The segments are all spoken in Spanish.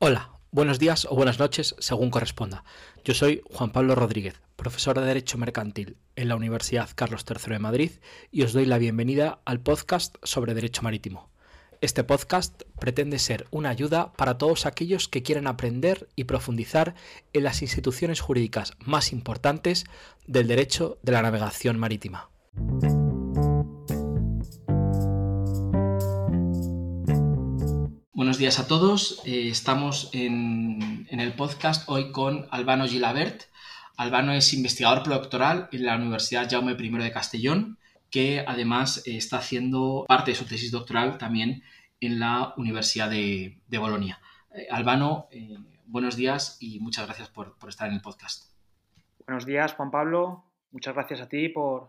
Hola, buenos días o buenas noches, según corresponda. Yo soy Juan Pablo Rodríguez, profesor de Derecho Mercantil en la Universidad Carlos III de Madrid y os doy la bienvenida al podcast sobre Derecho Marítimo. Este podcast pretende ser una ayuda para todos aquellos que quieran aprender y profundizar en las instituciones jurídicas más importantes del derecho de la navegación marítima. Buenos días a todos. Eh, estamos en, el podcast hoy con Albano Gilabert. Albano es investigador predoctoral en la Universidad Jaume I de Castellón, que además eh, está haciendo parte de su tesis doctoral también en la Universidad de, Bolonia. Eh, Albano, buenos días y muchas gracias por, estar en el podcast. Buenos días, Juan Pablo. Muchas gracias a ti por,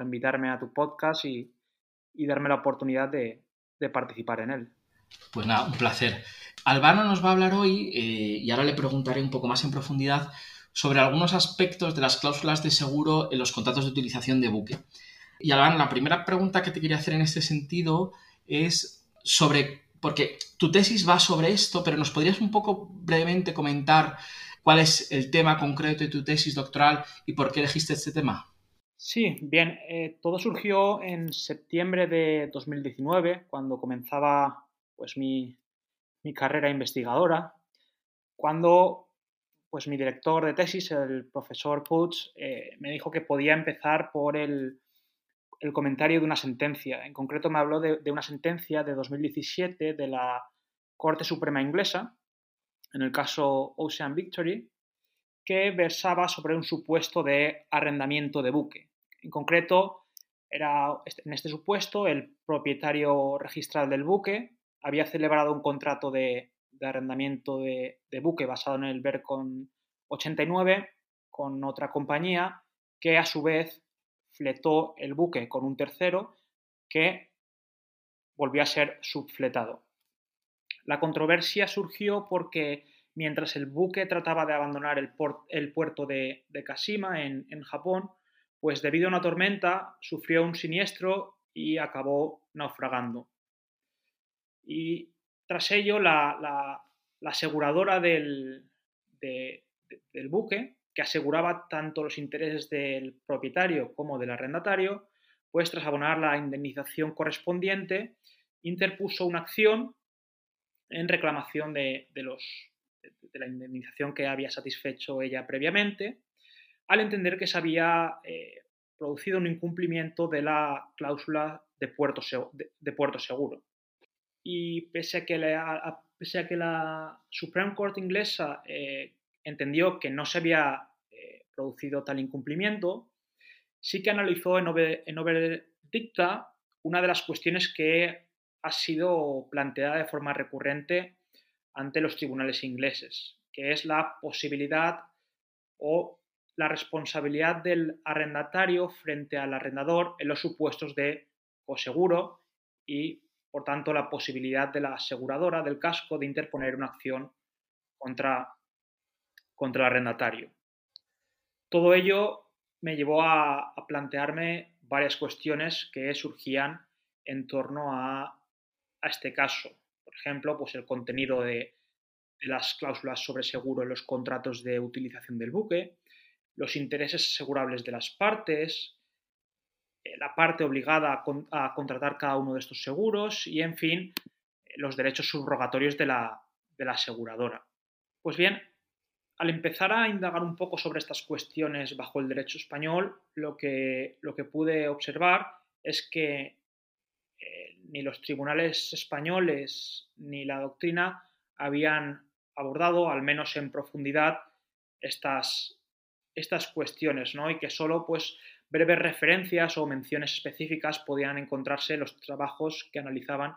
invitarme a tu podcast y, darme la oportunidad de participar en él. Pues nada, un placer. Albano nos va a hablar hoy, eh, y ahora le preguntaré un poco más en profundidad, sobre algunos aspectos de las cláusulas de seguro en los contratos de utilización de buque. Y Albano, la primera pregunta que te quería hacer en este sentido es sobre, porque tu tesis va sobre esto, pero nos podrías un poco brevemente comentar cuál es el tema concreto de tu tesis doctoral y por qué elegiste este tema. Sí, bien, eh, todo surgió en septiembre de 2019, cuando comenzaba pues mi, mi carrera investigadora, cuando pues mi director de tesis, el profesor Putz, eh, me dijo que podía empezar por el, el, comentario de una sentencia. En concreto me habló de, de, una sentencia de 2017 de la Corte Suprema Inglesa, en el caso Ocean Victory, que versaba sobre un supuesto de arrendamiento de buque. En concreto, era en este supuesto el propietario registral del buque había celebrado un contrato de, arrendamiento de, buque basado en el Vercon 89 con otra compañía que a su vez fletó el buque con un tercero que volvió a ser subfletado. La controversia surgió porque mientras el buque trataba de abandonar el, puerto de, de Kashima en, en Japón, pues debido a una tormenta sufrió un siniestro y acabó naufragando y tras ello la, aseguradora del, de, de, del, buque, que aseguraba tanto los intereses del propietario como del arrendatario, pues tras abonar la indemnización correspondiente, interpuso una acción en reclamación de, la indemnización que había satisfecho ella previamente, al entender que se había eh, producido un incumplimiento de la cláusula de puerto, de puerto seguro y pese a que la, pese a la Supreme Court inglesa eh, entendió que no se había eh, producido tal incumplimiento, sí que analizó en overdicta una de las cuestiones que ha sido planteada de forma recurrente ante los tribunales ingleses, que es la posibilidad o la responsabilidad del arrendatario frente al arrendador en los supuestos de coseguro y por tanto, la posibilidad de la aseguradora del casco de interponer una acción contra, contra el arrendatario. Todo ello me llevó a, plantearme varias cuestiones que surgían en torno a, este caso. Por ejemplo, pues el contenido de, de las cláusulas sobre seguro en los contratos de utilización del buque, los intereses asegurables de las partes, la parte obligada a, contratar cada uno de estos seguros y, en fin, los derechos subrogatorios de la, de la aseguradora. Pues bien, al empezar a indagar un poco sobre estas cuestiones bajo el derecho español, lo que, lo que pude observar es que eh, ni los tribunales españoles ni la doctrina habían abordado, al menos en profundidad, estas, estas cuestiones, ¿no? Y que solo pues breves referencias o menciones específicas podían encontrarse en los trabajos que analizaban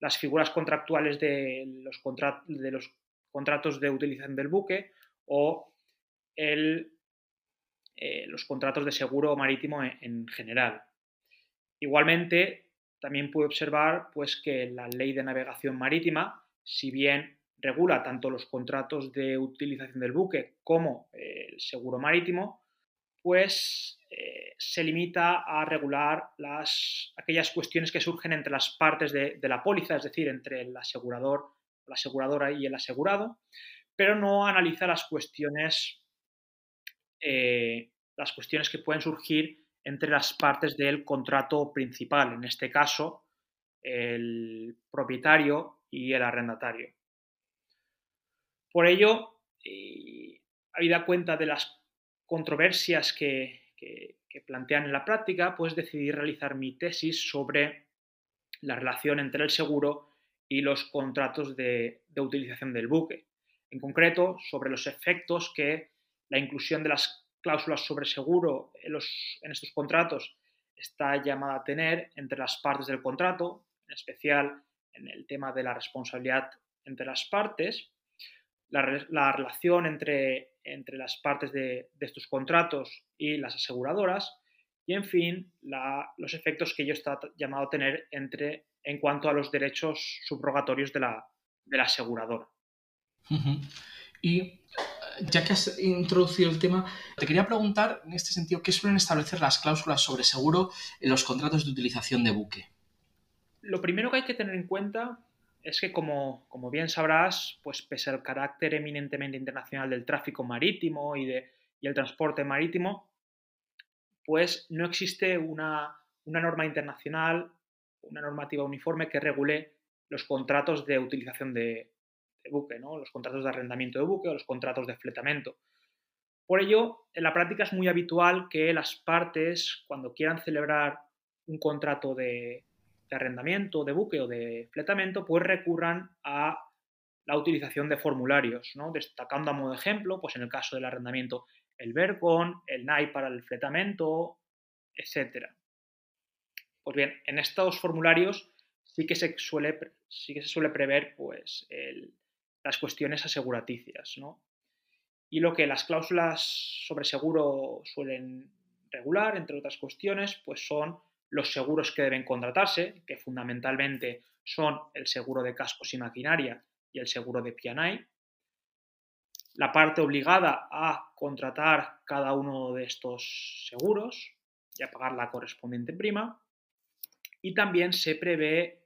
las figuras contractuales de los, de los contratos de utilización del buque o el, eh, los contratos de seguro marítimo en, en, general. Igualmente, también pude observar pues, que la ley de navegación marítima, si bien regula tanto los contratos de utilización del buque como el seguro marítimo, pues eh, se limita a regular aquellas cuestiones que surgen entre las partes de, la póliza, es decir, entre el asegurador, la aseguradora y el asegurado, pero no analiza las cuestiones, eh, las cuestiones que pueden surgir entre las partes del contrato principal, en este caso, el propietario y el arrendatario. Por ello, eh, habida cuenta de las controversias que, plantean en la práctica, pues decidí realizar mi tesis sobre la relación entre el seguro y los contratos de, utilización del buque. En concreto, sobre los efectos que la inclusión de las cláusulas sobre seguro en, estos contratos está llamada a tener entre las partes del contrato, en especial en el tema de la responsabilidad entre las partes, la, relación entre, entre, las partes de, estos contratos y las aseguradoras y, en fin, los efectos que ello está llamado a tener entre, en cuanto a los derechos subrogatorios de la, de la aseguradora. Y eh, ya que has introducido el tema, te quería preguntar en este sentido, ¿qué suelen establecer las cláusulas sobre seguro en los contratos de utilización de buque? Lo primero que hay que tener en cuenta es que, como, bien sabrás, pues pese al carácter eminentemente internacional del tráfico marítimo y, de, el transporte marítimo, pues no existe una, norma internacional, una normativa uniforme que regule los contratos de utilización de, buque, ¿no? los contratos de arrendamiento de buque o los contratos de fletamento. Por ello, en la práctica es muy habitual que las partes, cuando quieran celebrar un contrato de, de arrendamiento de buque o de fletamento, pues recurran a la utilización de formularios, ¿no? destacando a modo de ejemplo, pues en el caso del arrendamiento, el Vercon, el NAI para el fletamento, etc. Pues bien, en estos formularios sí que se suele, sí que se suele prever pues, las cuestiones aseguraticias. ¿no? Y lo que las cláusulas sobre seguro suelen regular, entre otras cuestiones, pues son los seguros que deben contratarse, que fundamentalmente son el seguro de cascos y maquinaria y el seguro de PNI, la parte obligada a contratar cada uno de estos seguros y a pagar la correspondiente prima, y también se prevé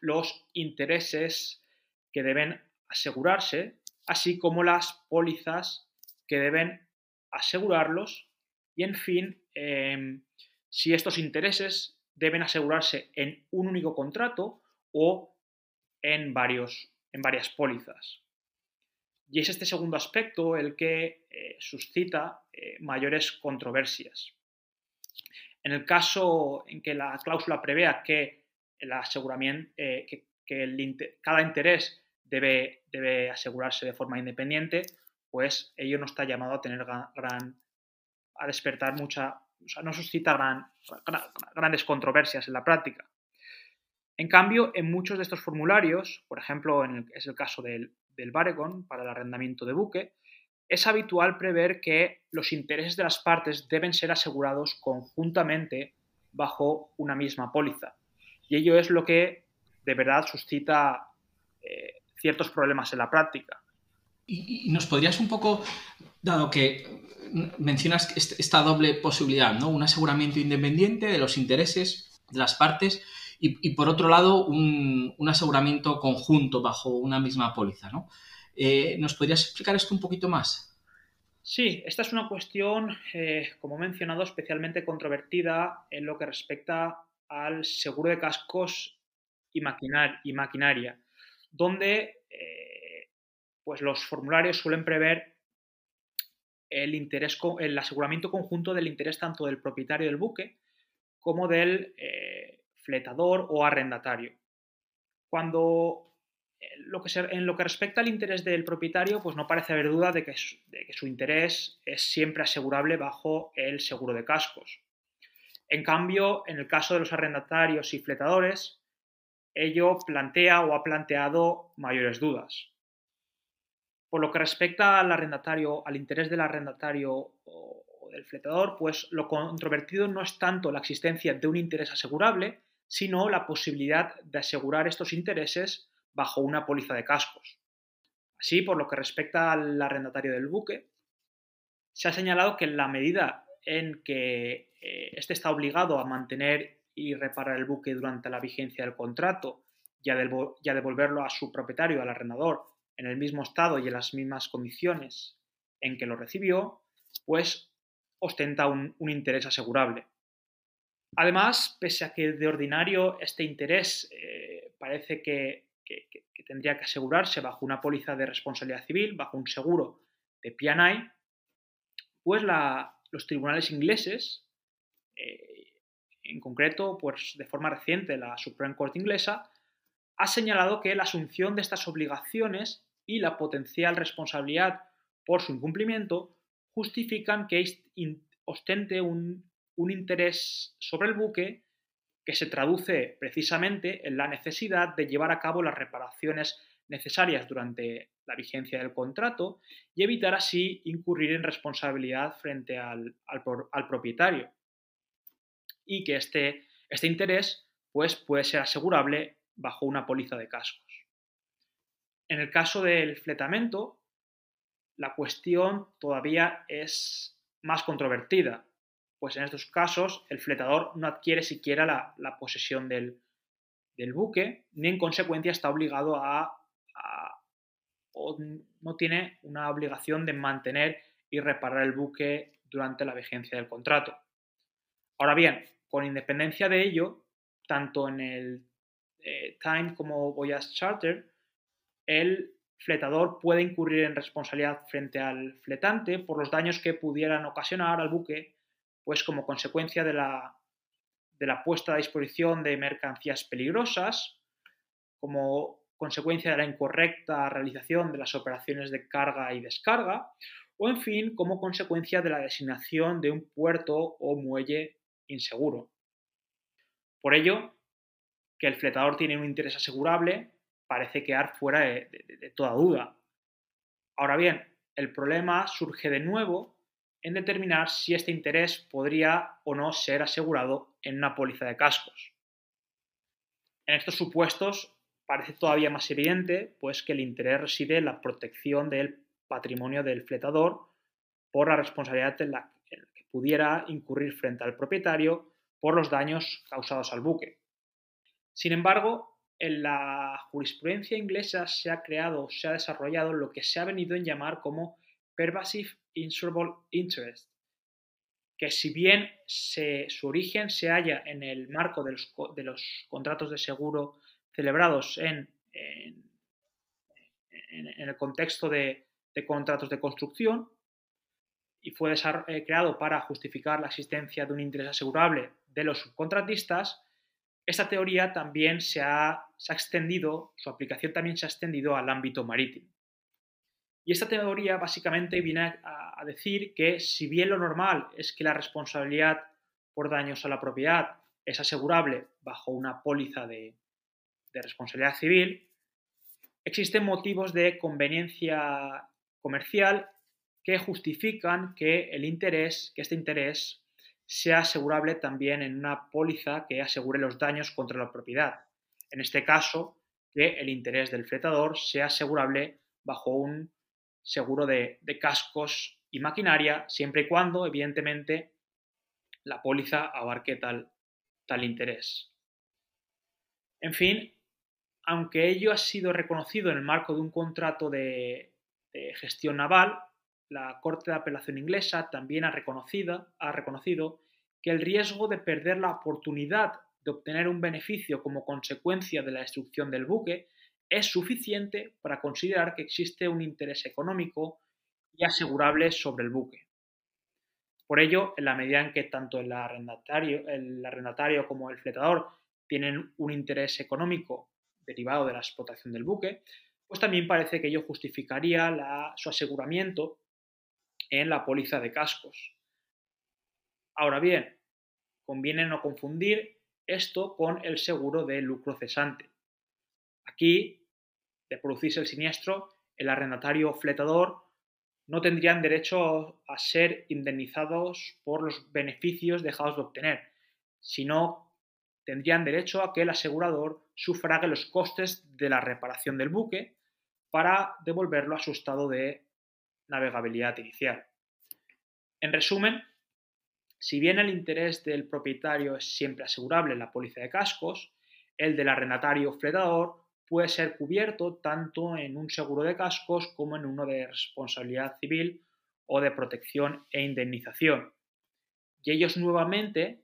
los intereses que deben asegurarse, así como las pólizas que deben asegurarlos. Y, en fin, em, si estos intereses deben asegurarse en un único contrato o en, varios, en varias pólizas. Y es este segundo aspecto el que eh, suscita eh, mayores controversias. En el caso en que la cláusula prevea que el aseguramiento, eh, que, cada interés debe, debe, asegurarse de forma independiente, pues ello no está llamado a tener gran, a despertar mucha no suscita grandes controversias en la práctica. En cambio, en muchos de estos formularios, por ejemplo, es el caso del, del para el arrendamiento de buque, es habitual prever que los intereses de las partes deben ser asegurados conjuntamente bajo una misma póliza. Y ello es lo que de verdad suscita eh, ciertos problemas en la práctica. ¿Y, nos podrías un poco, dado que mencionas esta doble posibilidad, ¿no? Un aseguramiento independiente de los intereses de las partes y, por otro lado, un, aseguramiento conjunto bajo una misma póliza, ¿no? Eh, ¿Nos podrías explicar esto un poquito más? Sí, esta es una cuestión, eh, como he mencionado, especialmente controvertida en lo que respecta al seguro de cascos y, y maquinaria, donde eh, pues los formularios suelen prever el, interés, el aseguramiento conjunto del interés tanto del propietario del buque como del eh, fletador o arrendatario. Cuando eh, lo que en lo que respecta al interés del propietario, pues no parece haber duda de que, de que su interés es siempre asegurable bajo el seguro de cascos. En cambio, en el caso de los arrendatarios y fletadores, ello plantea o ha planteado mayores dudas. Por lo que respecta al arrendatario, al interés del arrendatario o del fletador, pues lo controvertido no es tanto la existencia de un interés asegurable, sino la posibilidad de asegurar estos intereses bajo una póliza de cascos. Así, por lo que respecta al arrendatario del buque, se ha señalado que en la medida en que éste está obligado a mantener y reparar el buque durante la vigencia del contrato y a, devolverlo a su propietario, al arrendador, en el mismo estado y en las mismas condiciones en que lo recibió, pues ostenta un, interés asegurable. Además, pese a que de ordinario este interés eh, parece que, tendría que asegurarse bajo una póliza de responsabilidad civil, bajo un seguro de P&I, pues los tribunales ingleses, eh, en concreto, pues de forma reciente la Supreme Court inglesa, ha señalado que la asunción de estas obligaciones y la potencial responsabilidad por su incumplimiento justifican que ostente un, interés sobre el buque que se traduce precisamente en la necesidad de llevar a cabo las reparaciones necesarias durante la vigencia del contrato y evitar así incurrir en responsabilidad frente al, propietario. Y que este, este interés pues, puede ser asegurable bajo una póliza de cascos. En el caso del fletamento, la cuestión todavía es más controvertida, pues en estos casos el fletador no adquiere siquiera la, posesión del, buque, ni en consecuencia está obligado a, o no tiene una obligación de mantener y reparar el buque durante la vigencia del contrato. Ahora bien, con independencia de ello, tanto en el eh, Time como Voyage Charter, el fletador puede incurrir en responsabilidad frente al fletante por los daños que pudieran ocasionar al buque, pues como consecuencia de la, de la puesta a disposición de mercancías peligrosas, como consecuencia de la incorrecta realización de las operaciones de carga y descarga, o en fin, como consecuencia de la designación de un puerto o muelle inseguro. Por ello, que el fletador tiene un interés asegurable parece quedar fuera de, toda duda. Ahora bien, el problema surge de nuevo en determinar si este interés podría o no ser asegurado en una póliza de cascos. En estos supuestos parece todavía más evidente pues, que el interés reside en la protección del patrimonio del fletador por la responsabilidad en la que pudiera incurrir frente al propietario por los daños causados al buque. Sin embargo, en la jurisprudencia inglesa se ha creado, se ha desarrollado lo que se ha venido en llamar como pervasive insurable interest, que si bien su origen se halla en el marco de los, contratos de seguro celebrados en, el contexto de, de, contratos de construcción y fue eh, creado para justificar la existencia de un interés asegurable de los subcontratistas, esta teoría también se ha, extendido, su aplicación también se ha extendido al ámbito marítimo. Y esta teoría básicamente viene a, decir que si bien lo normal es que la responsabilidad por daños a la propiedad es asegurable bajo una póliza de, de responsabilidad civil, existen motivos de conveniencia comercial que justifican que el interés, que este interés sea asegurable también en una póliza que asegure los daños contra la propiedad. En este caso, que el interés del fletador sea asegurable bajo un seguro de, cascos y maquinaria, siempre y cuando, evidentemente, la póliza abarque tal, tal interés. En fin, aunque ello ha sido reconocido en el marco de un contrato de, gestión naval, la Corte de Apelación inglesa también ha reconocido, ha reconocido que el riesgo de perder la oportunidad de obtener un beneficio como consecuencia de la destrucción del buque es suficiente para considerar que existe un interés económico y asegurable sobre el buque. Por ello, en la medida en que tanto el arrendatario, el arrendatario como el fletador tienen un interés económico derivado de la explotación del buque, pues también parece que ello justificaría su aseguramiento en la póliza de cascos. Ahora bien, conviene no confundir esto con el seguro de lucro cesante. Aquí, de producirse el siniestro, el arrendatario fletador no tendrían derecho a ser indemnizados por los beneficios dejados de obtener, sino tendrían derecho a que el asegurador sufrague los costes de la reparación del buque para devolverlo a su estado de navegabilidad inicial. En resumen, Si bien el interés del propietario es siempre asegurable en la póliza de cascos, el del arrendatario fletador puede ser cubierto tanto en un seguro de cascos como en uno de responsabilidad civil o de protección e indemnización. Y ellos nuevamente,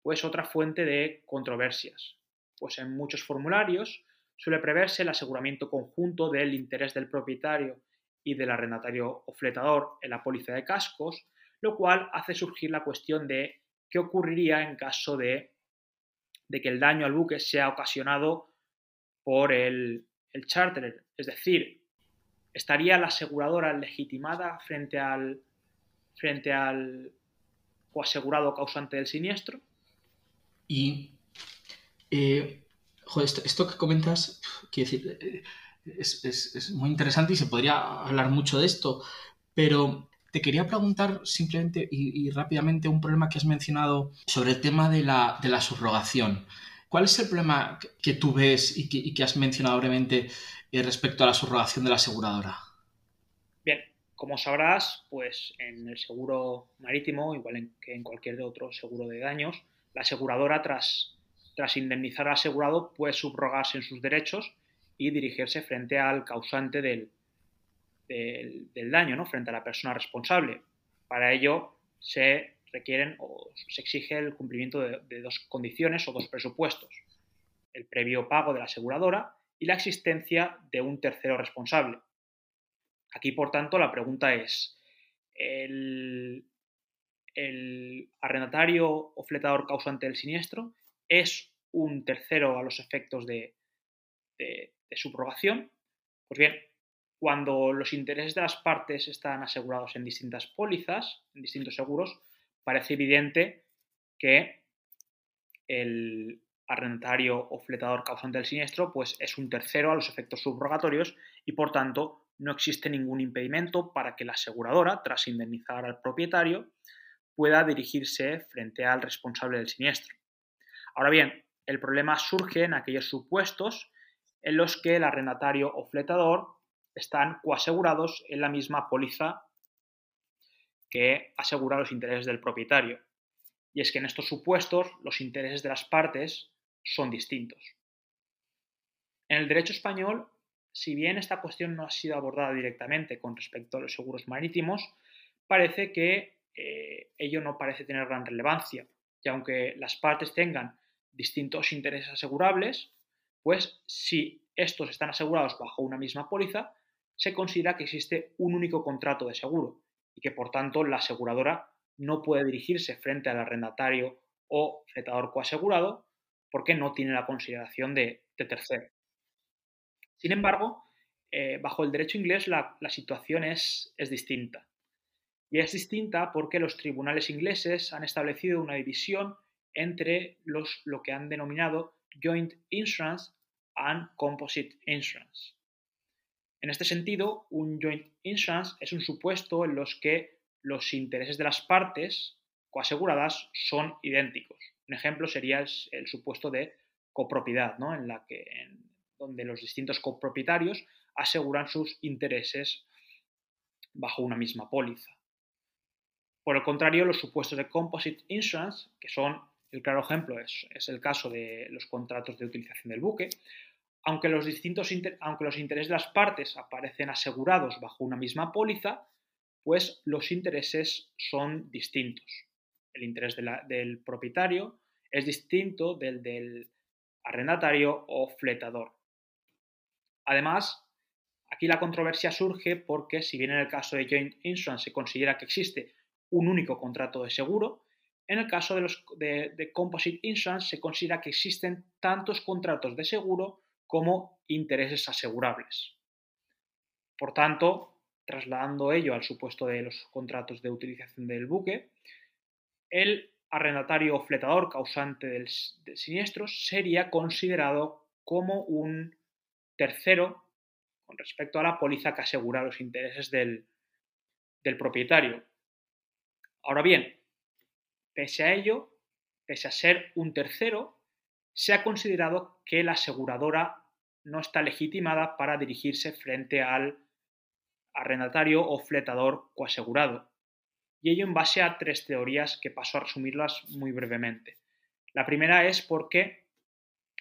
pues otra fuente de controversias, pues en muchos formularios suele preverse el aseguramiento conjunto del interés del propietario y del arrendatario o fletador en la póliza de cascos, lo cual hace surgir la cuestión de qué ocurriría en caso de, que el daño al buque sea ocasionado por el, el. Es decir, ¿estaría la aseguradora legitimada frente al, frente al causante del siniestro? Y eh, esto, que comentas, quiero decir, eh, es, muy interesante y se podría hablar mucho de esto, pero te quería preguntar simplemente y, rápidamente un problema que has mencionado sobre el tema de la, subrogación. ¿Cuál es el problema que tú ves y que, has mencionado brevemente eh, respecto a la subrogación de la aseguradora? Bien, como sabrás, pues en el seguro marítimo, igual que en cualquier otro seguro de daños, la aseguradora tras indemnizar al asegurado puede subrogarse en sus derechos y dirigirse frente al causante del, del, daño, ¿no? frente a la persona responsable. Para ello se requieren o se exige el cumplimiento de, dos condiciones o dos presupuestos. El previo pago de la aseguradora y la existencia de un tercero responsable. Aquí, por tanto, la pregunta es, ¿el, arrendatario o fletador causante del siniestro es un tercero a los efectos de, de, de subrogación? Pues bien, cuando los intereses de las partes están asegurados en distintas pólizas, en distintos seguros, parece evidente que el arrendatario o fletador causante del siniestro pues es un tercero a los efectos subrogatorios y por tanto no existe ningún impedimento para que la aseguradora, tras indemnizar al propietario, pueda dirigirse frente al responsable del siniestro. Ahora bien, el problema surge en aquellos supuestos en los que el arrendatario o fletador están coasegurados en la misma póliza que asegura los intereses del propietario. Y es que en estos supuestos los intereses de las partes son distintos. En el derecho español, si bien esta cuestión no ha sido abordada directamente con respecto a los seguros marítimos, parece que eh, ello no parece tener gran relevancia, y aunque las partes tengan distintos intereses asegurables, pues si estos están asegurados bajo una misma póliza, se considera que existe un único contrato de seguro, y que por tanto la aseguradora no puede dirigirse frente al arrendatario o fletador coasegurado porque no tiene la consideración de, tercero. Sin embargo, eh, bajo el derecho inglés la, situación es, distinta. Y es distinta porque los tribunales ingleses han establecido una división entre los, lo que han denominado Joint Insurance and Composite Insurance. En este sentido, un joint insurance es un supuesto en los que los intereses de las partes coaseguradas son idénticos. Un ejemplo sería el, supuesto de copropiedad, ¿no? en la que, donde los distintos copropietarios aseguran sus intereses bajo una misma póliza. Por el contrario, los supuestos de composite insurance, que son, el claro ejemplo es, es el caso de los contratos de utilización del buque, aunque los, distintos aunque los intereses de las partes aparecen asegurados bajo una misma póliza, pues los intereses son distintos. El interés del propietario es distinto del del arrendatario o fletador. Además, aquí la controversia surge porque si bien en el caso de joint insurance se considera que existe un único contrato de seguro, en el caso de, los, de composite insurance se considera que existen tantos contratos de seguro como intereses asegurables. Por tanto, trasladando ello al supuesto de los contratos de utilización del buque, el arrendatario o fletador causante del, siniestro sería considerado como un tercero con respecto a la póliza que asegura los intereses del, del propietario. Ahora bien, pese a ello, pese a ser un tercero, se ha considerado que la aseguradora no está legitimada para dirigirse frente al arrendatario o fletador coasegurado. y ello en base a tres teorías que paso a resumirlas muy brevemente. La primera es porque,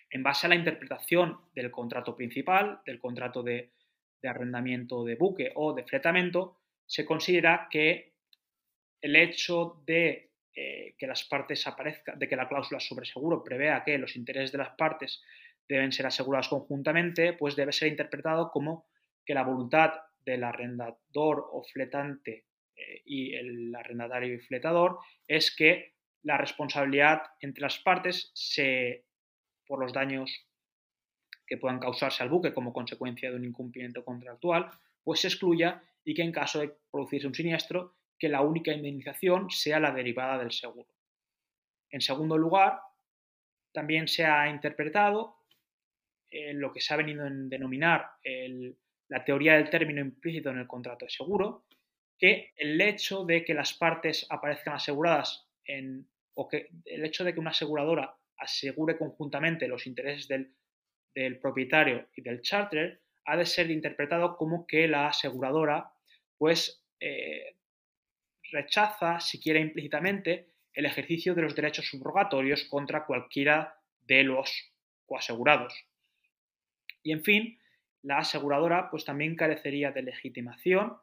en base a la interpretación del contrato principal, del contrato de, arrendamiento de buque o de fletamento, se considera que el hecho de eh, que las partes aparezcan, de que la cláusula sobre seguro prevea que los intereses de las partes deben ser asegurados conjuntamente, pues debe ser interpretado como que la voluntad del arrendador o fletante eh, y el arrendatario y fletador es que la responsabilidad entre las partes se, por los daños que puedan causarse al buque como consecuencia de un incumplimiento contractual, pues se excluya y que en caso de producirse un siniestro, que la única indemnización sea la derivada del seguro. En segundo lugar, también se ha interpretado lo que se ha venido a denominar la teoría del término implícito en el contrato de seguro, que el hecho de que las partes aparezcan aseguradas en, o que el hecho de que una aseguradora asegure conjuntamente los intereses del, propietario y del charter ha de ser interpretado como que la aseguradora pues eh, rechaza, siquiera implícitamente, el ejercicio de los derechos subrogatorios contra cualquiera de los coasegurados. Y en fin, la aseguradora pues también carecería de legitimación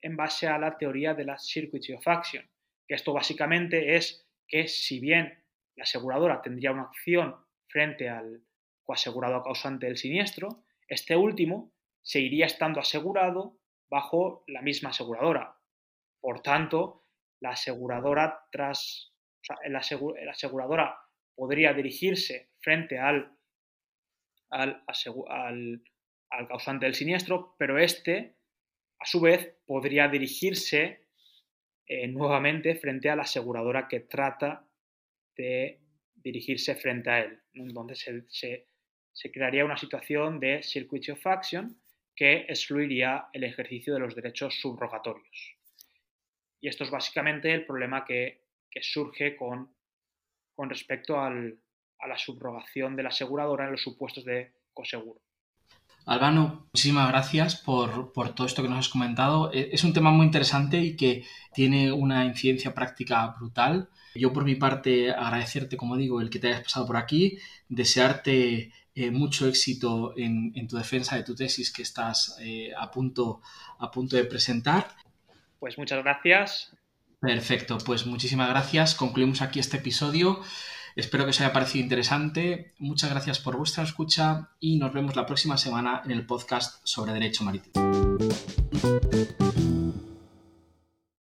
en base a la teoría de la circuity of action, que esto básicamente es que si bien la aseguradora tendría una acción frente al coasegurado causante del siniestro, este último seguiría estando asegurado bajo la misma aseguradora. Por tanto, la aseguradora tras la, aseguradora podría dirigirse frente al, al, al causante del siniestro, pero este a su vez, podría dirigirse eh, nuevamente frente a la aseguradora que trata de dirigirse frente a él. Entonces se, crearía una situación de circuit of action que excluiría el ejercicio de los derechos subrogatorios. Y esto es básicamente el problema que, surge con, con respecto a la subrogación de la aseguradora en los supuestos de coseguro. Albano, muchísimas gracias por, todo esto que nos has comentado. E, es un tema muy interesante y que tiene una incidencia práctica brutal. Yo por mi parte agradecerte, como digo, el que te hayas pasado por aquí, desearte eh, mucho éxito en, tu defensa de tu tesis que estás eh, a, punto, a punto de presentar. Pues muchas gracias. Perfecto, pues muchísimas gracias. Concluimos aquí este episodio. Espero que os haya parecido interesante. Muchas gracias por vuestra escucha y nos vemos la próxima semana en el podcast sobre Derecho Marítimo.